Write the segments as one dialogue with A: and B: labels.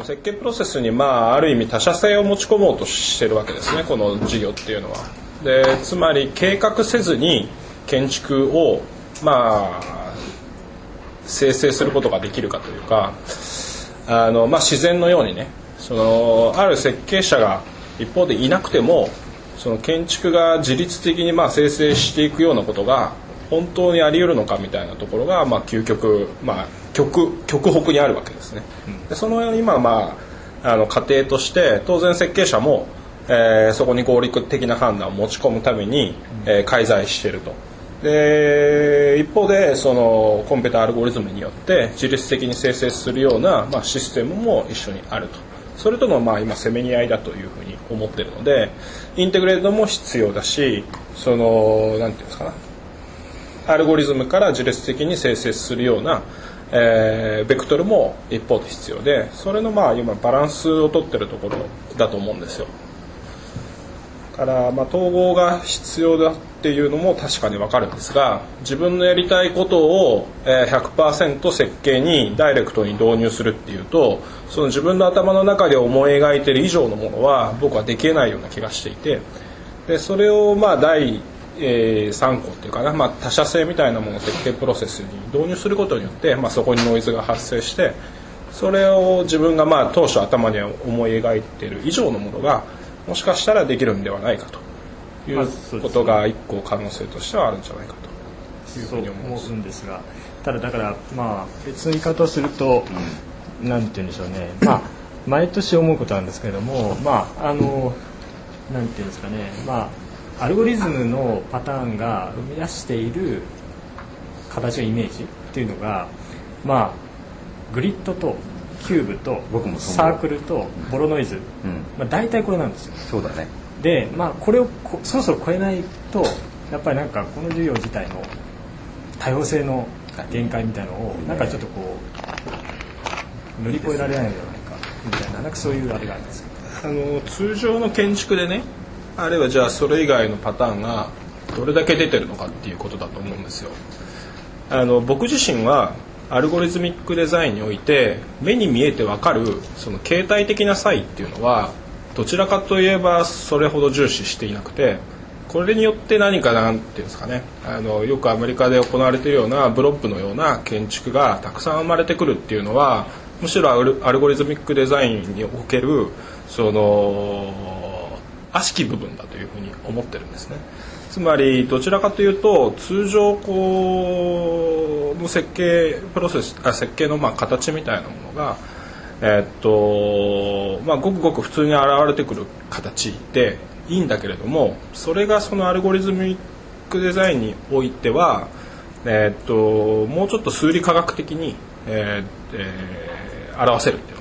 A: の設計プロセスに、まあ、ある意味他社性を持ち込もうとしてるわけですねこの事業っていうのは。でつまり計画せずに建築を、まあ、生成することができるかというかあの、まあ、自然のようにねそのある設計者が一方でいなくてもその建築が自律的にまあ生成していくようなことが本当にあり得るのかみたいなところが、まあ、究極、まあ、極極北にあるわけですね。でその今、まあ、あの過程として当然設計者も、えー、そこに合理的な判断を持ち込むために、えー、介在していると。で一方でそのコンピューターアルゴリズムによって自律的に生成するような、まあ、システムも一緒にあるとそれとのまあ今せめぎ合いだというふうに思ってるのでインテグレートも必要だしそのなんていうんですかなアルゴリズムから自律的に生成するような、えー、ベクトルも一方で必要でそれのまあ今バランスをとってるところだと思うんですよ。からまあ統合が必要だっていうのも確かに分かるんですが自分のやりたいことを100%設計にダイレクトに導入するっていうとその自分の頭の中で思い描いてる以上のものは僕はできないような気がしていてでそれをまあ第えー、3個っていうかな、まあ、他社性みたいなものを設計プロセスに導入することによって、まあ、そこにノイズが発生してそれを自分がまあ当初頭に思い描いている以上のものがもしかしたらできるんではないかと。いうことが一個可能性としてはあるんじゃないかと。いうふうに思
B: うんですが。ただだからまあ別の言い方をすると、うん、なんて言うんでしょうね。まあ毎年思うことなんですけれどもまああのなんていうんですかね。まあアルゴリズムのパターンが生み出している形のイメージっていうのがまあグリッドとキューブとサークルとボロノイズ、うん、まあ、大体これなんですよ。
C: そうだね。
B: で、まあ、これをそろそろ超えないとやっぱりなんかこの授業自体の多様性の限界みたいのをなんかちょっとこう乗り越えられないのではないかみたいななんかそういうあれがあるんです
A: あの通常の建築でねあるいはじゃあそれ以外のパターンがどれだけ出てるのかっていうことだと思うんですよ。あの僕自身はアルゴリズミックデザインにおいて目に見えてわかるその形態的な差異っていうのはどちらかといえばそれほど重視していなくてこれによって何かなんていうんですかねあのよくアメリカで行われているようなブロッブのような建築がたくさん生まれてくるっていうのはむしろアルゴリズミックデザインにおけるその悪しき部分だというふうに思ってるんですね。つまりどちらかというと通常こうの設計プロセスあ設計のまあ形みたいなものがえ、っとまあ、ごくごく普通に現れてくる形でいいんだけれどもそれがそのアルゴリズミックデザインにおいては、え、っともうちょっと数理科学的に、え、表せるっていう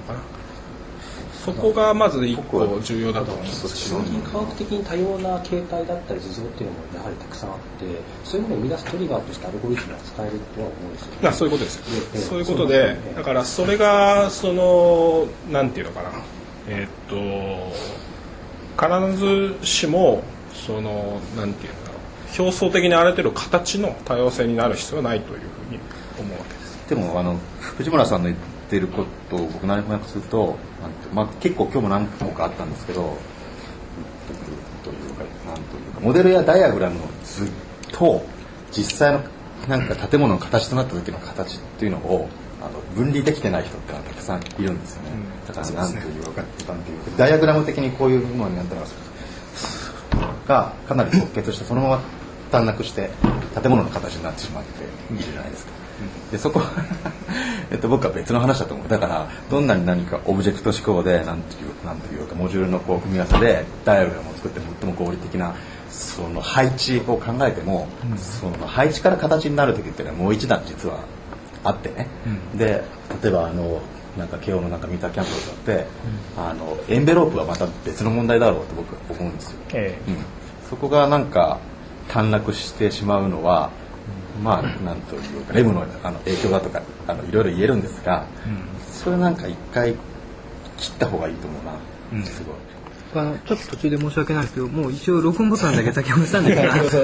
A: そこがまず一個重要だと思います。
D: 非常に科学的に多様な形態だったり図像っていうのもやはりたくさんあってそういうものを生み出すトリガーとしてアルゴリズムが使えるとは思うんです。よ、
A: ね、そういうことです、そういうことで、だからそれがそのなんていうのかな。えー、っと必ずしもそのなんていうんだろう。表層的に荒れてる形の多様性になる必要はないというふうに思うわけです。
C: でもあの藤村さんのってることを僕何も訳すると、まあ、結構今日も何個かあったんですけどというかなんというかモデルやダイアグラムの図と実際のなんか建物の形となった時の形っていうのをあの分離できてない人ってたくさんいるんですよね、うん、だから何というか、ね、ダイアグラム的にこういうものになったらがかなり直結してそのまま短絡して建物の形になってしまっているじゃないですか。でそこ えっと、僕は別の話だと思う。だからどんなに何かオブジェクト思考で何ていうなんというかモジュールのこう組み合わせでダイアグラムを作って最も合理的なその配置を考えても、うん、その配置から形になる時っていうのはもう一段実はあってね、うん、で例えばあのなんか慶応のなんかミーターキャンプだって、うん、あのエンベロープはまた別の問題だろうと僕は思うんですよ、ええ、うん、そこがなんか短絡してしまうのはまあなんというかレムのあの影響だとかあのいろいろ言えるんですが、うん、それなんか一回切った方がいいと思うな、うん、すごい。
E: あのちょっと途中で申し訳ないですけどもう一応録音ボタンだけ先押したんで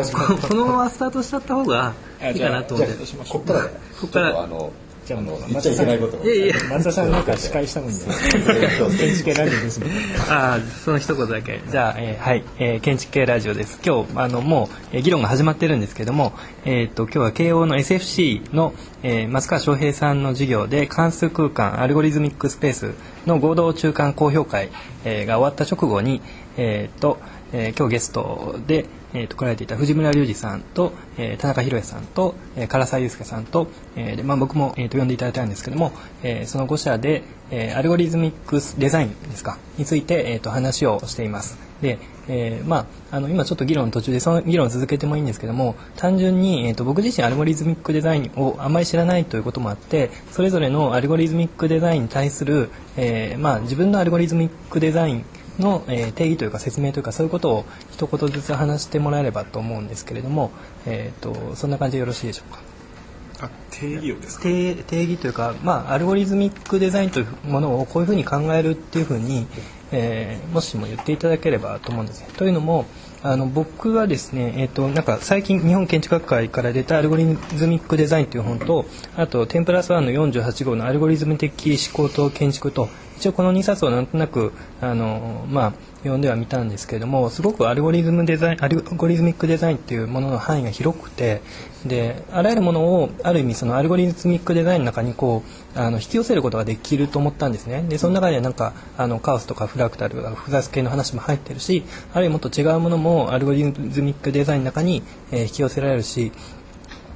E: すがこのままスタートしちゃった方がいいかなと思って。
C: ここからここから。あの
B: じゃあもう
C: 言っちゃいけないこと
E: いやいや。
B: 松田さんなんか司会したもんね。建築系ラジオですもんね
E: ああその一言だけ。じゃあ、えーはい、えー建築系ラジオです。今日あのもう、えー議論が始まってるんですけども、えー、と今日は慶応の SFC の、えー松川翔平さんの授業で関数空間アルゴリズミックスペースの合同中間公評会、えーが終わった直後に、えーとえー今日ゲストで、えーと来られていた藤村隆二さんと、えー田中宏也さんと、えー唐沢祐介さんと、えーでまあ、僕も、えーと呼んでいただいたんですけども、えーその5社で、えーアルゴリズミックデザインですか？について、えーと話をしています。で、えーまあ、あの今ちょっと議論途中でその議論を続けてもいいんですけども単純に、えー、と僕自身アルゴリズミックデザインをあまり知らないということもあってそれぞれのアルゴリズミックデザインに対する、えーまあ、自分のアルゴリズミックデザインの、えー定義というか説明というかそういうことを一言ずつ話してもらえればと思うんですけれども、えー、とそんな感じでよろしいでしょうか？
A: あ定義をですか？
E: 定定義というか、まあ、アルゴリズミックデザインというものをこういうふうに考えるっていうふうに、えーもしも言っていただければと思うんですね。というのもあの僕はですね、えー、となんか最近日本建築学会から出たアルゴリズミックデザインという本とあとテンプラスワンの48号のアルゴリズム的思考と建築と一応この2冊をなんとなくあの、まあ、読んではみたんですけれどもすごくアルゴリズムデザインアルゴリズミックデザインっていうものの範囲が広くてであらゆるものをある意味そのアルゴリズミックデザインの中にこうあの引き寄せることができると思ったんですね。でその中でなんかあのカオスとかフラクタルとか複雑系の話も入ってるしあるいはもっと違うものもアルゴリズミックデザインの中に、えー引き寄せられるし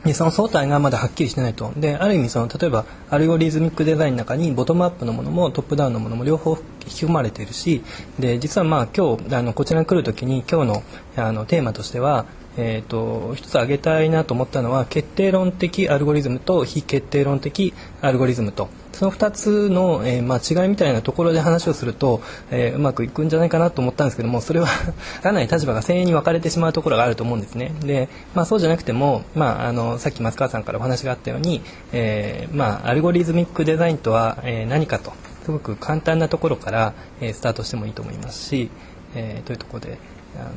E: でその総体がまだはっきりしてないと。である意味その例えばアルゴリズミックデザインの中にボトムアップのものもトップダウンのものも両方引き込まれているしで実はまあ今日あのこちらに来る時に今日のあのテーマとしてはえー、と一つ挙げたいなと思ったのは決定論的アルゴリズムと非決定論的アルゴリズムと。その2つの、えーまあ、違いみたいなところで話をすると、えーうまくいくんじゃないかなと思ったんですけどもそれは かなり立場が鮮明に分かれてしまうところがあると思うんですね。で、まあ、そうじゃなくても、まあ、あのさっき松川さんからお話があったように、えーまあ、アルゴリズミックデザインとは、えー何かとすごく簡単なところから、えースタートしてもいいと思いますし、えーというところであの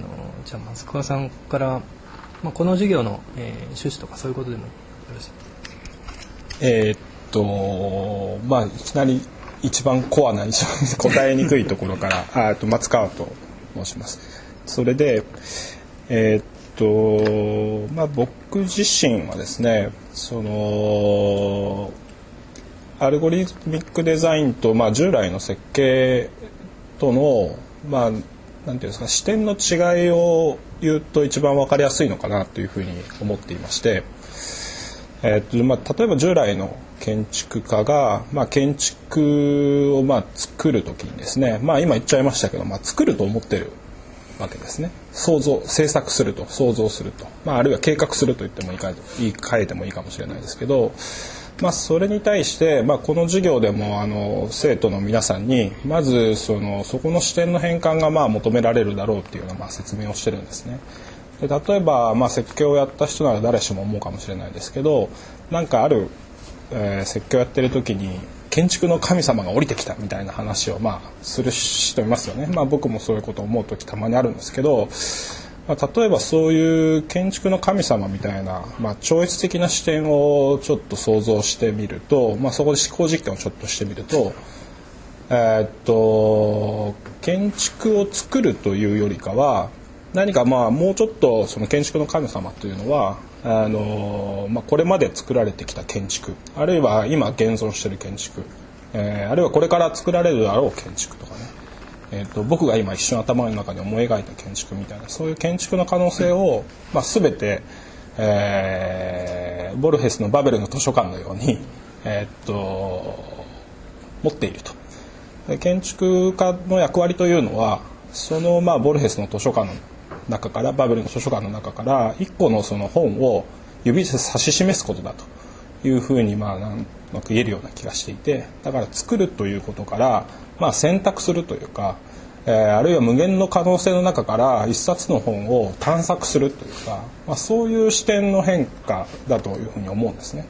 E: じゃあ松川さんから、まあ、この授業の、えー趣旨とかそういうことでもよろしいですか？
A: えーっとまあいきなり一番コアな答えにくいところから あと松川と申します。それでえーっとまあ僕自身はですねそのアルゴリズミックデザインと、まあ、従来の設計との、まあ、なんていうんですか視点の違いを言うと一番わかりやすいのかなというふうに思っていまして、えーとまあ、例えば従来の建築家が、まあ、建築をまあ作る時にですね、まあ、今言っちゃいましたけど、まあ、作ると思ってるわけですね想像制作すると想像すると、まあ、あるいは計画すると言ってもいいか言い換えてもいいかもしれないですけど、まあ、それに対して、まあ、この授業でもあの生徒の皆さんにまずそのそこの視点の変換がまあ求められるだろうっていうようなまあ説明をしてるんですね。で例えば、まあ、設計をやった人なら誰しも思うかもしれないですけどなんかある、えー設計をやってる時に建築の神様が降りてきたみたいな話を、まあ、する人いますよね、まあ、僕もそういうことを思う時たまにあるんですけど、まあ、例えばそういう建築の神様みたいな、まあ、超越的な視点をちょっと想像してみると、まあ、そこで思考実験をちょっとしてみると。えーっと建築を作るというよりかは何かまあもうちょっとその建築の神様というのはあの、まあ、これまで作られてきた建築あるいは今現存している建築、えーあるいはこれから作られるだろう建築とかね、えーっと僕が今一瞬頭の中に思い描いた建築みたいなそういう建築の可能性を、まあ、全て、えーボルヘスのバベルの図書館のように、えーっと持っていると。建築家の役割というのはそのまあボルヘスの図書館中からバベルの図書館の中から一個のその本を指で指し示すことだというふうにまあなんとなく言えるような気がしていてだから作るということからまあ選択するというか、えーあるいは無限の可能性の中から一冊の本を探索するというか、まあ、そういう視点の変化だというふうに思うんですね。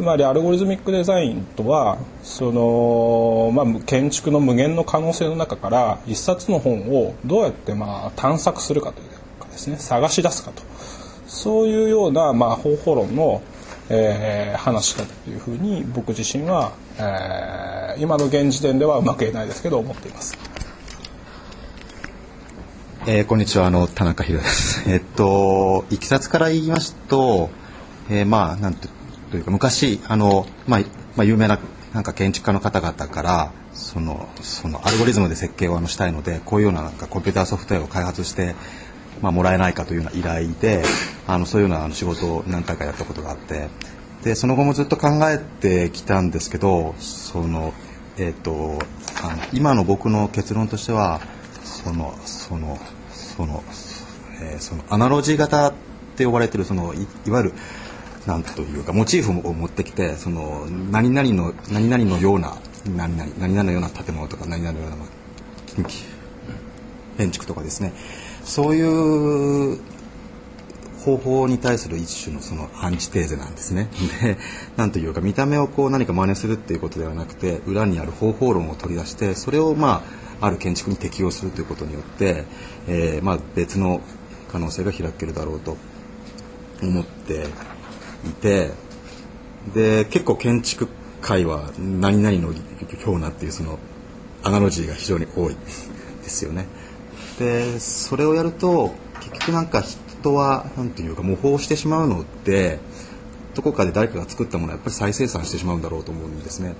A: つまりアルゴリズミックデザインとはその、まあ、建築の無限の可能性の中から一冊の本をどうやってまあ探索するかというかですね探し出すかとそういうようなまあ方法論の、えー、話だというふうに僕自身は、えー、今の現時点ではうまく言えないですけど思っています。
C: えー、こんにちはあの田中宏です。えっといきさつから言いますと、えー、まあなんてというか昔あのまあまあ有名ななんか建築家の方々からそのそのアルゴリズムで設計をあのしたいのでこういうようななんかコンピューターソフトウェアを開発してまあ、もらえないかというような依頼であのそういうようなあの仕事を何回かやったことがあってでその後もずっと考えてきたんですけどその、えーと、あの今の僕の結論としてはそのそのその,、えー、そのアナロジー型って呼ばれてるそのいわゆるなんというかモチーフを持ってきてその何々の何々のような何々何々のような建物とか何々のような建築とかですねそういう方法に対する一種のそのアンチテーゼなんですね。で、なんというか見た目をこう何か真似するっていうことではなくて、裏にある方法論を取り出して、それをまあある建築に適用するということによって、えー、まあ別の可能性が開けるだろうと思っていて、で結構建築界は何々のようなっていうそのアナロジーが非常に多い ですよね。でそれをやると結局なんか人は何ていうか模倣してしまうのでどこかで誰かが作ったものはやっぱり再生産してしまうんだろうと思うんですね。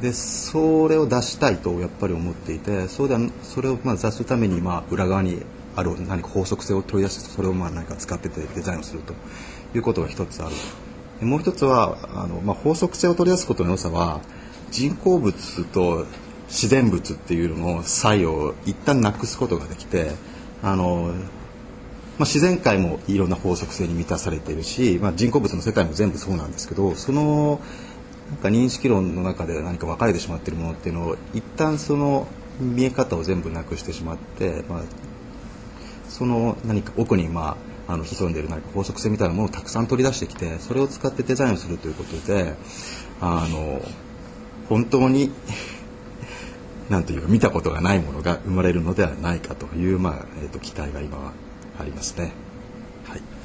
C: でそれを出したいとやっぱり思っていてそうでそれをまあ出すためにまあ裏側にある何か法則性を取り出してそれをまあ何か使っててデザインをするということが一つある。もう一つはあの、まあ、法則性を取り出すことの良さは人工物と自然物っていうのの差異を一旦なくすことができてあの、まあ、自然界もいろんな法則性に満たされているし、まあ、人工物の世界も全部そうなんですけどそのなんか認識論の中で何か分かれてしまっているものっていうのを一旦その見え方を全部なくしてしまって、まあ、その何か奥にまああの潜んでいる何か法則性みたいなものをたくさん取り出してきてそれを使ってデザインをするということであの本当に なんというか見たことがないものが生まれるのではないかという、まあえーと、期待が今はありますね。はい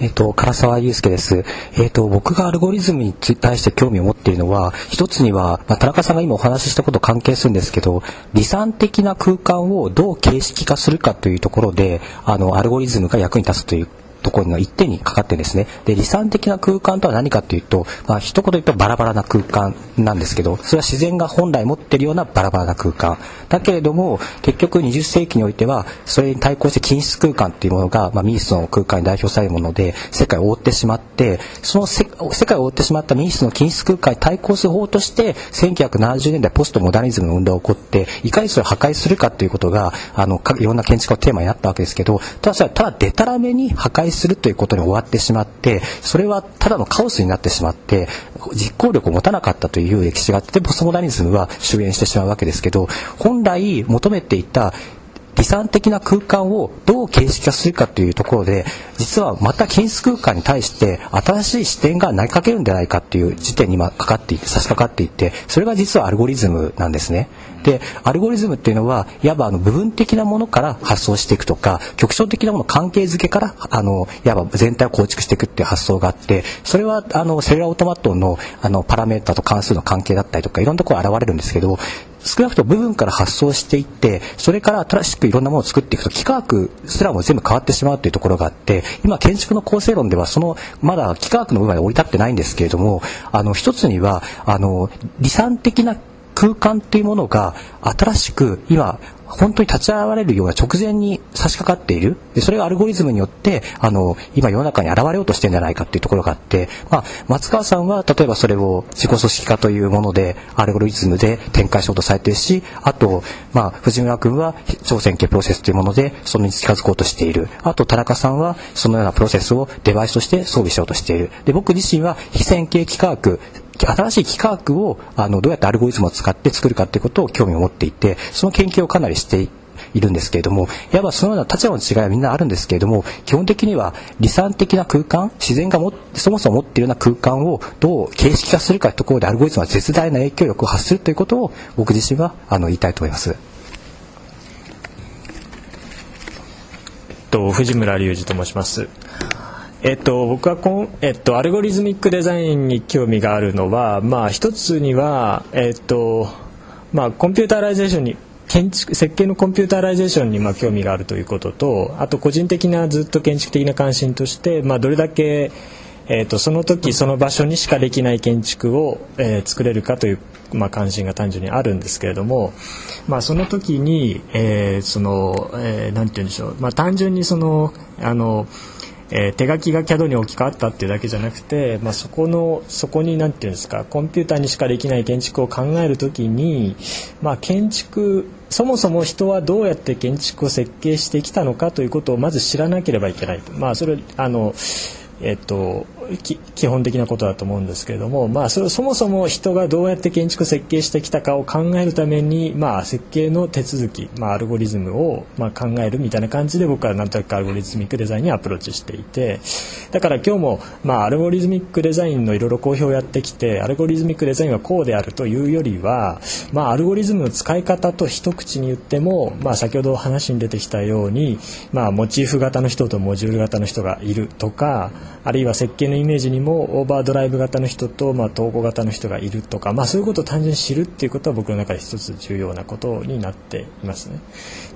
D: えっ、と、唐沢祐介です。えっ、と、僕がアルゴリズムに対して興味を持っているのは、一つには、まあ、田中さんが今お話ししたこと関係するんですけど、理算的な空間をどう形式化するかというところで、あの、アルゴリズムが役に立つというところの一点にかかってですね。で理算的な空間とは何かというと、まあ一言言うとバラバラな空間なんですけどそれは自然が本来持っているようなバラバラな空間。だけれども結局20世紀においてはそれに対抗して均質空間っていうものが、まあ、ミースの空間に代表されるもので世界を覆ってしまってその世界を覆ってしまったミースの均質空間に対抗する方として1970年代ポストモダニズムの運動が起こっていかにそれを破壊するかということがあのいろんな建築のテーマになったわけですけどただただでたらめに破壊するということに終わってしまってそれはただのカオスになってしまって実効力を持たなかったという歴史があってポストモダニズムは終焉してしまうわけですけど本来求めていた離散的な空間をどう形式化するかというところで実はまた均質空間に対して新しい視点が投げかけるんじゃないかっていう時点に今かかっていて差し掛かっていてそれが実はアルゴリズムなんですね。でアルゴリズムっていうのはいわばあの部分的なものから発想していくとか局所的なもの関係づけからあのいわば全体を構築していくっていう発想があってそれはあのセルラーオートマトンのあのパラメータと関数の関係だったりとかいろんなところ現れるんですけど少なくとも部分から発想していってそれから新しくいろんなものを作っていくと幾何学すらも全部変わってしまうというところがあって今建築の構成論ではそのまだ幾何学の部分まで降り立ってないんですけれどもあの一つにはあの理算的な空間というものが新しく今本当に立ち現れるような直前に差し掛かっている。でそれがアルゴリズムによってあの今世の中に現れようとしてるんじゃないかっていうところがあって、まあ、松川さんは例えばそれを自己組織化というものでアルゴリズムで展開しようとされているしあと、まあ、藤村君は超線形プロセスというものでそれに近づこうとしている。あと田中さんはそのようなプロセスをデバイスとして装備しようとしている。で僕自身は非線形幾何学新しい幾何学をあのどうやってアルゴリズムを使って作るかということを興味を持っていてその研究をかなりしているんですけれどもいわばそのような立場の違いはみんなあるんですけれども基本的には理算的な空間自然がもそもそも持っているような空間をどう形式化するかというところでアルゴリズムは絶大な影響力を発するということを僕自身はあの言いたいと思います。
B: 藤村隆二と申します。えっと、僕はこん、えっと、アルゴリズミックデザインに興味があるのは、まあ、一つには、えっとまあ、コンピューターライゼーションに建築設計のコンピューターライゼーションにまあ興味があるということとあと個人的なずっと建築的な関心として、まあ、どれだけ、えー、とその時その場所にしかできない建築を、えー、作れるかという、まあ、関心が単純にあるんですけれども、まあ、その時に、えー、その、えー、なんて言うんでしょう、まあ、単純にそのあのえー、手書きが CAD に置き換わったっていうだけじゃなくて、まあ、そこのそこに何て言うんですかコンピューターにしかできない建築を考える時に、まあ、建築そもそも人はどうやって建築を設計してきたのかということをまず知らなければいけないと。まあ、それあのえっと、基本的なことだと思うんですけれども、まあ、それそもそも人がどうやって建築設計してきたかを考えるために、まあ、設計の手続き、まあ、アルゴリズムを、まあ、考えるみたいな感じで僕はなんとなくアルゴリズミックデザインにアプローチしていてだから今日も、まあ、アルゴリズミックデザインのいろいろ講評をやってきてアルゴリズミックデザインはこうであるというよりは、まあ、アルゴリズムの使い方と一口に言っても、まあ、先ほど話に出てきたように、まあ、モチーフ型の人とモジュール型の人がいるとかあるいは設計のイメージにもオーバードライブ型の人と、まあ、統合型の人がいるとか、まあ、そういうことを単純に知るっていうことは僕の中で一つ重要なことになっていますね。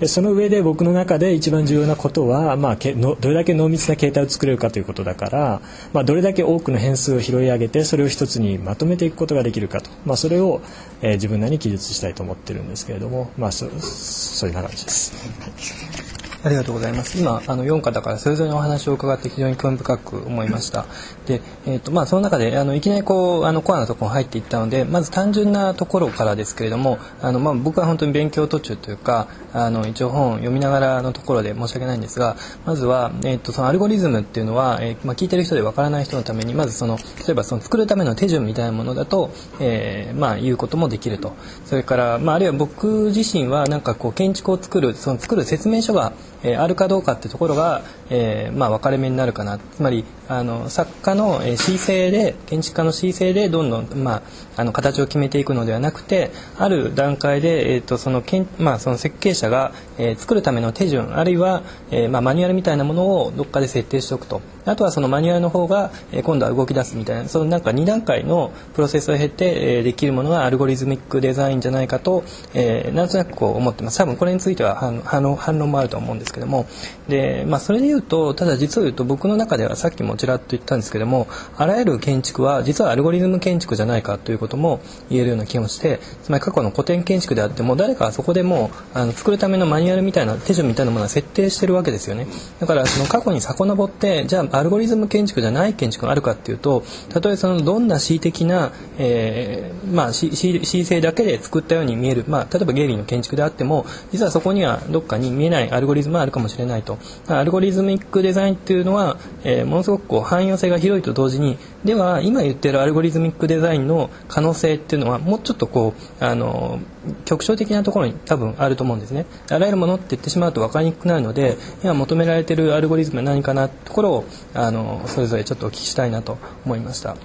B: でその上で僕の中で一番重要なことは、まあ、けのどれだけ濃密な形態を作れるかということだから、まあ、どれだけ多くの変数を拾い上げてそれを一つにまとめていくことができるかと、まあ、それを、えー、自分なりに記述したいと思ってるんですけれども、まあ、そそういう感じです。
E: ありがとうございます。今あの4方からそれぞれのお話を伺って非常に興味深く思いました。で、え、ー、とまあその中であのいきなりこうあのコアなところに入っていったので、まず単純なところからですけれども、あのまあ僕は本当に勉強途中というか、あの一応本を読みながらのところで申し訳ないんですが、まずはえ、ー、とそのアルゴリズムっていうのは、えー、まあ聞いてる人でわからない人のためにまずその例えばその作るための手順みたいなものだと、えー、まあ言うこともできると。それからまああるいは僕自身はなんかこう建築を作るその作る説明書がえ、あるかどうかっていうところが、え、まあ、分かれ目になるかなつまりあの作家の申請で建築家の申請でどんどん、まあ、あの形を決めていくのではなくてある段階で、えーとそのけんまあ、その設計者が、えー、作るための手順あるいは、えーまあ、マニュアルみたいなものをどっかで設定しておくと。あとはそのマニュアルの方が、えー、今度は動き出すみたいなそのなんか2段階のプロセスを経て、えー、できるものがアルゴリズミックデザインじゃないかと、えー、なんとなくこう思ってます。多分これについては反反論もあると思うんですけども。で、まあ、それで言うとただ実を言うと僕の中ではさっきもちらっと言ったんですけどもあらゆる建築は実はアルゴリズム建築じゃないかということも言えるような気もしてつまり過去の古典建築であっても誰かはそこでもあの作るためのマニュアルみたいな手順みたいなものは設定してるわけですよね。だからその過去に遡ってじゃあアルゴリズム建築じゃない建築があるかっていうとたとえそのどんな恣意的な、えー、まあ恣意性だけで作ったように見える、まあ、例えばゲイリーの建築であっても実はそこにはどっかに見えないアルゴリズムがあるかもしれないと。アルゴリズミックデザインっていうのは、えー、ものすごくこう汎用性が広いと同時にでは今言ってるアルゴリズミックデザインの可能性っていうのはもうちょっとこうあの局所的なところに多分あると思うんですねあらゆるものって言ってしまうと分かりにくくなるので今求められてるアルゴリズムは何かなところをあのそれぞれちょっとお聞きしたいなと思いました。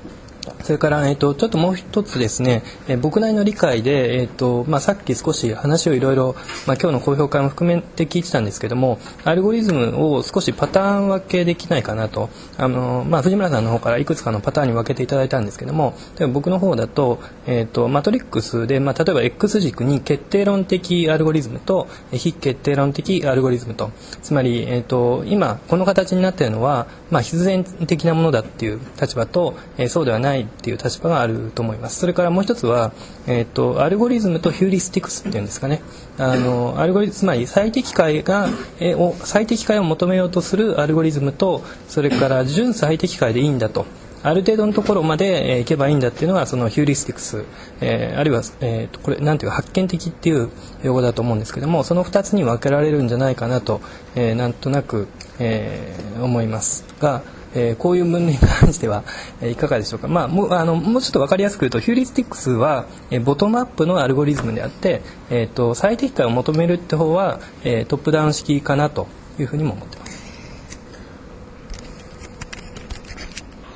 E: それから、えーと、ちょっともう一つですね、えー、僕なりの理解で、えーとまあ、さっき少し話をいろいろ、まあ、今日の公表会も含めて聞いてたんですけどもアルゴリズムを少しパターン分けできないかなと。あの、まあ、藤村さんの方からいくつかのパターンに分けていただいたんですけども例えば僕の方だと,、えーと、マトリックスで、まあ、例えば X 軸に決定論的アルゴリズムと非決定論的アルゴリズムと。つまり、えーと、今この形になっているのは、まあ、必然的なものだっていう立場と、えー、そうではないないっていう立場があると思いますそれからもう一つは、えーと、アルゴリズムとヒューリスティクスっていうんですかねあのアルゴリズムつまり最適解が、えを最適解を求めようとするアルゴリズムとそれから準最適解でいいんだとある程度のところまで、えー、いけばいいんだっていうのがそのヒューリスティクス、えー、あるいは、えー、とこれなんていうか発見的っていう用語だと思うんですけどもその2つに分けられるんじゃないかなと、えー、なんとなく、えー、思いますが。えー、こういう分類に関しては、えー、いかがでしょうか、まあ、もうあのもうちょっと分かりやすく言うとヒューリスティックスは、えー、ボトムアップのアルゴリズムであって、えーと、最適解を求めるって方は、えー、トップダウン式かなというふうにも思ってます。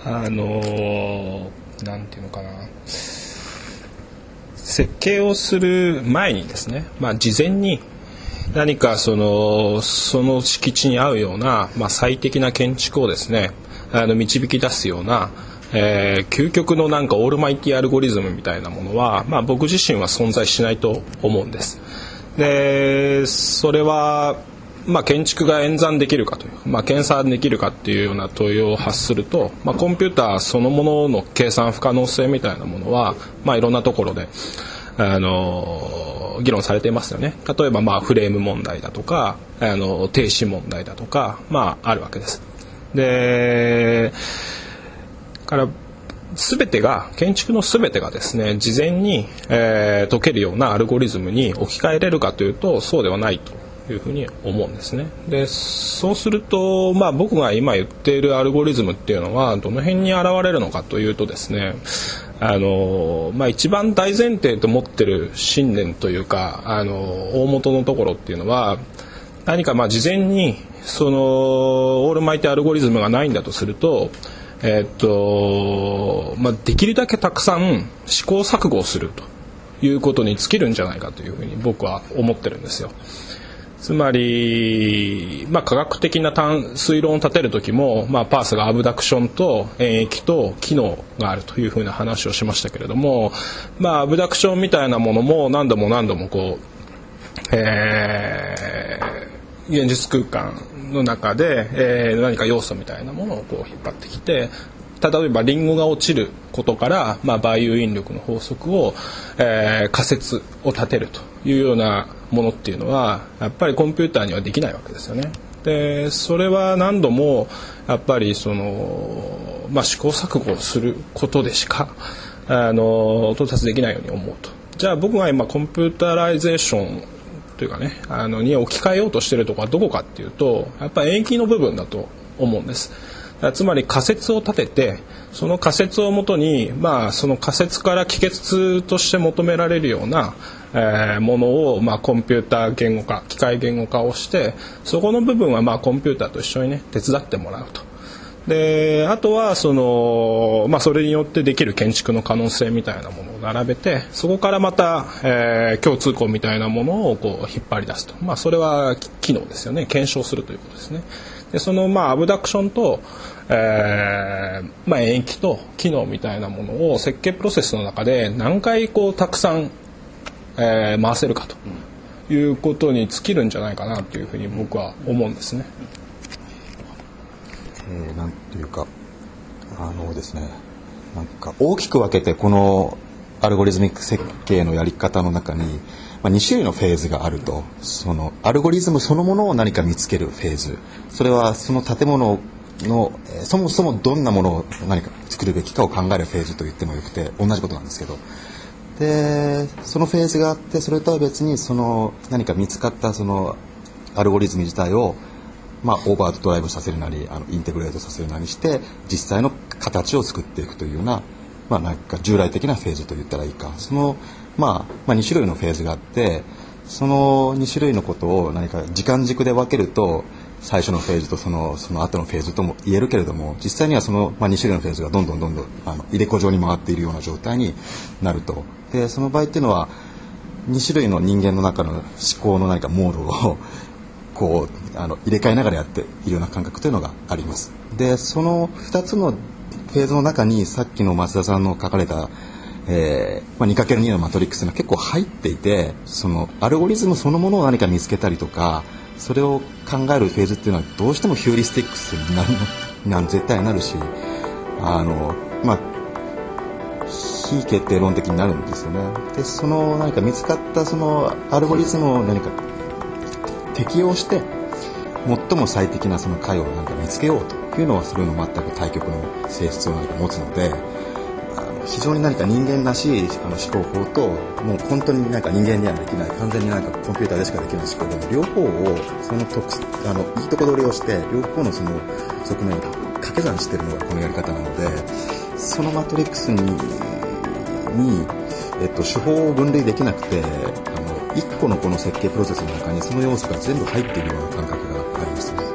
A: あのー、なんていうのかな設計をする前にですね、まあ、事前に何かそのその敷地に合うような、まあ、最適な建築をですねあの導き出すような、えー、究極のなんかオールマイティアルゴリズムみたいなものは、まあ、僕自身は存在しないと思うんです。でそれはまあ、建築が演算できるかという、まあ、計算できるかっていうような問いを発すると、まあ、コンピューターそのものの計算不可能性みたいなものは、まあ、いろんなところで、あの議論されていますよね例えば、まあ、フレーム問題だとかあの停止問題だとか、まあ、あるわけです。でから全てが建築の全てがですね事前に、えー、解けるようなアルゴリズムに置き換えれるかというとそうではないというふうに思うんですね。でそうすると、まあ、僕が今言っているアルゴリズムっていうのはどの辺に現れるのかというとですねあの、まあ、一番大前提と思ってる信念というかあの大元のところっていうのは何かまあ事前にそのオールマイティアルゴリズムがないんだとするとえっとまあ、できるだけたくさん試行錯誤をするということに尽きるんじゃないかというふうに僕は思ってるんですよ。つまり、まあ、科学的な推論を立てる時も、まあ、パースがアブダクションと演疫と機能があるというふうな話をしましたけれども、まあ、アブダクションみたいなものも何度も何度もこう、えー、現実空間の中で、えー、何か要素みたいなものをこう引っ張ってきて例えばリンゴが落ちることから、まあ、バイオ引力の法則を、えー、仮説を立てるというようなものっていうのはやっぱりコンピューターにはできないわけですよね。でそれは何度もやっぱりその、まあ、試行錯誤することでしかあの到達できないように思うと。じゃあ僕が今コンピューターライゼーションというかねあのに置き換えようとしてるところはどこかっていうとやっぱり演繹の部分だと思うんです。つまり仮説を立ててその仮説をもとに、まあ、その仮説から帰結として求められるような、えー、ものを、まあ、コンピューター言語化機械言語化をしてそこの部分は、まあ、コンピューターと一緒にね手伝ってもらうと。であとはその、まあ、それによってできる建築の可能性みたいなものを並べてそこからまた、えー、共通項みたいなものをこう引っ張り出すと、まあ、それは機能ですよね検証するということですね。でそのまあアブダクションと、えーまあ、延期と機能みたいなものを設計プロセスの中で何回こうたくさん、えー、回せるかということに尽きるんじゃないかなというふうに僕は思うんですね。
C: えー、なんていうかあのですねなんか大きく分けてこのアルゴリズミック設計のやり方の中にまあ、2種類のフェーズがあると。そのアルゴリズムそのものを何か見つけるフェーズ。それはその建物のそもそもどんなものを何か作るべきかを考えるフェーズと言ってもよくて同じことなんですけど。でそのフェーズがあってそれとは別にその何か見つかったそのアルゴリズム自体をまあ、オーバードライブさせるなりあのインテグレートさせるなりして実際の形を作っていくというような,、まあ、なんか従来的なフェーズと言ったらいいか。そのまあ、まあ、2種類のフェーズがあってその2種類のことを何か時間軸で分けると最初のフェーズとそのその後のフェーズとも言えるけれども実際にはその、まあ、2種類のフェーズがどんどんどんどんあの入れ子状に回っているような状態になると。でその場合っていうのは2種類の人間の中の思考の何かモードをこうあの入れ替えながらやっているような感覚というのがあります。でその2つのフェーズの中にさっきの松田さんの書かれたえーまあ、2×2 のマトリックスが結構入っていてそのアルゴリズムそのものを何か見つけたりとかそれを考えるフェーズっていうのはどうしてもヒューリスティックスになるな絶対なるしあのまあ非決定論的になるんですよね。でその何か見つかったそのアルゴリズムを何か適用して最も最適なその解を何か見つけようというのはそれの全く対極の性質を何か持つのであの非常に何か人間らしいあの思考法ともう本当になんか人間にはできない完全になんかコンピューターでしかできない思考法の両方をその特あのいいとこ取りをして両方のその側面を掛け算してるのがこのやり方なのでそのマトリックスにに、えっと、手法を分類できなくて1個のこの設計プロセスの中にその要素が全部入っているような感覚がありますね。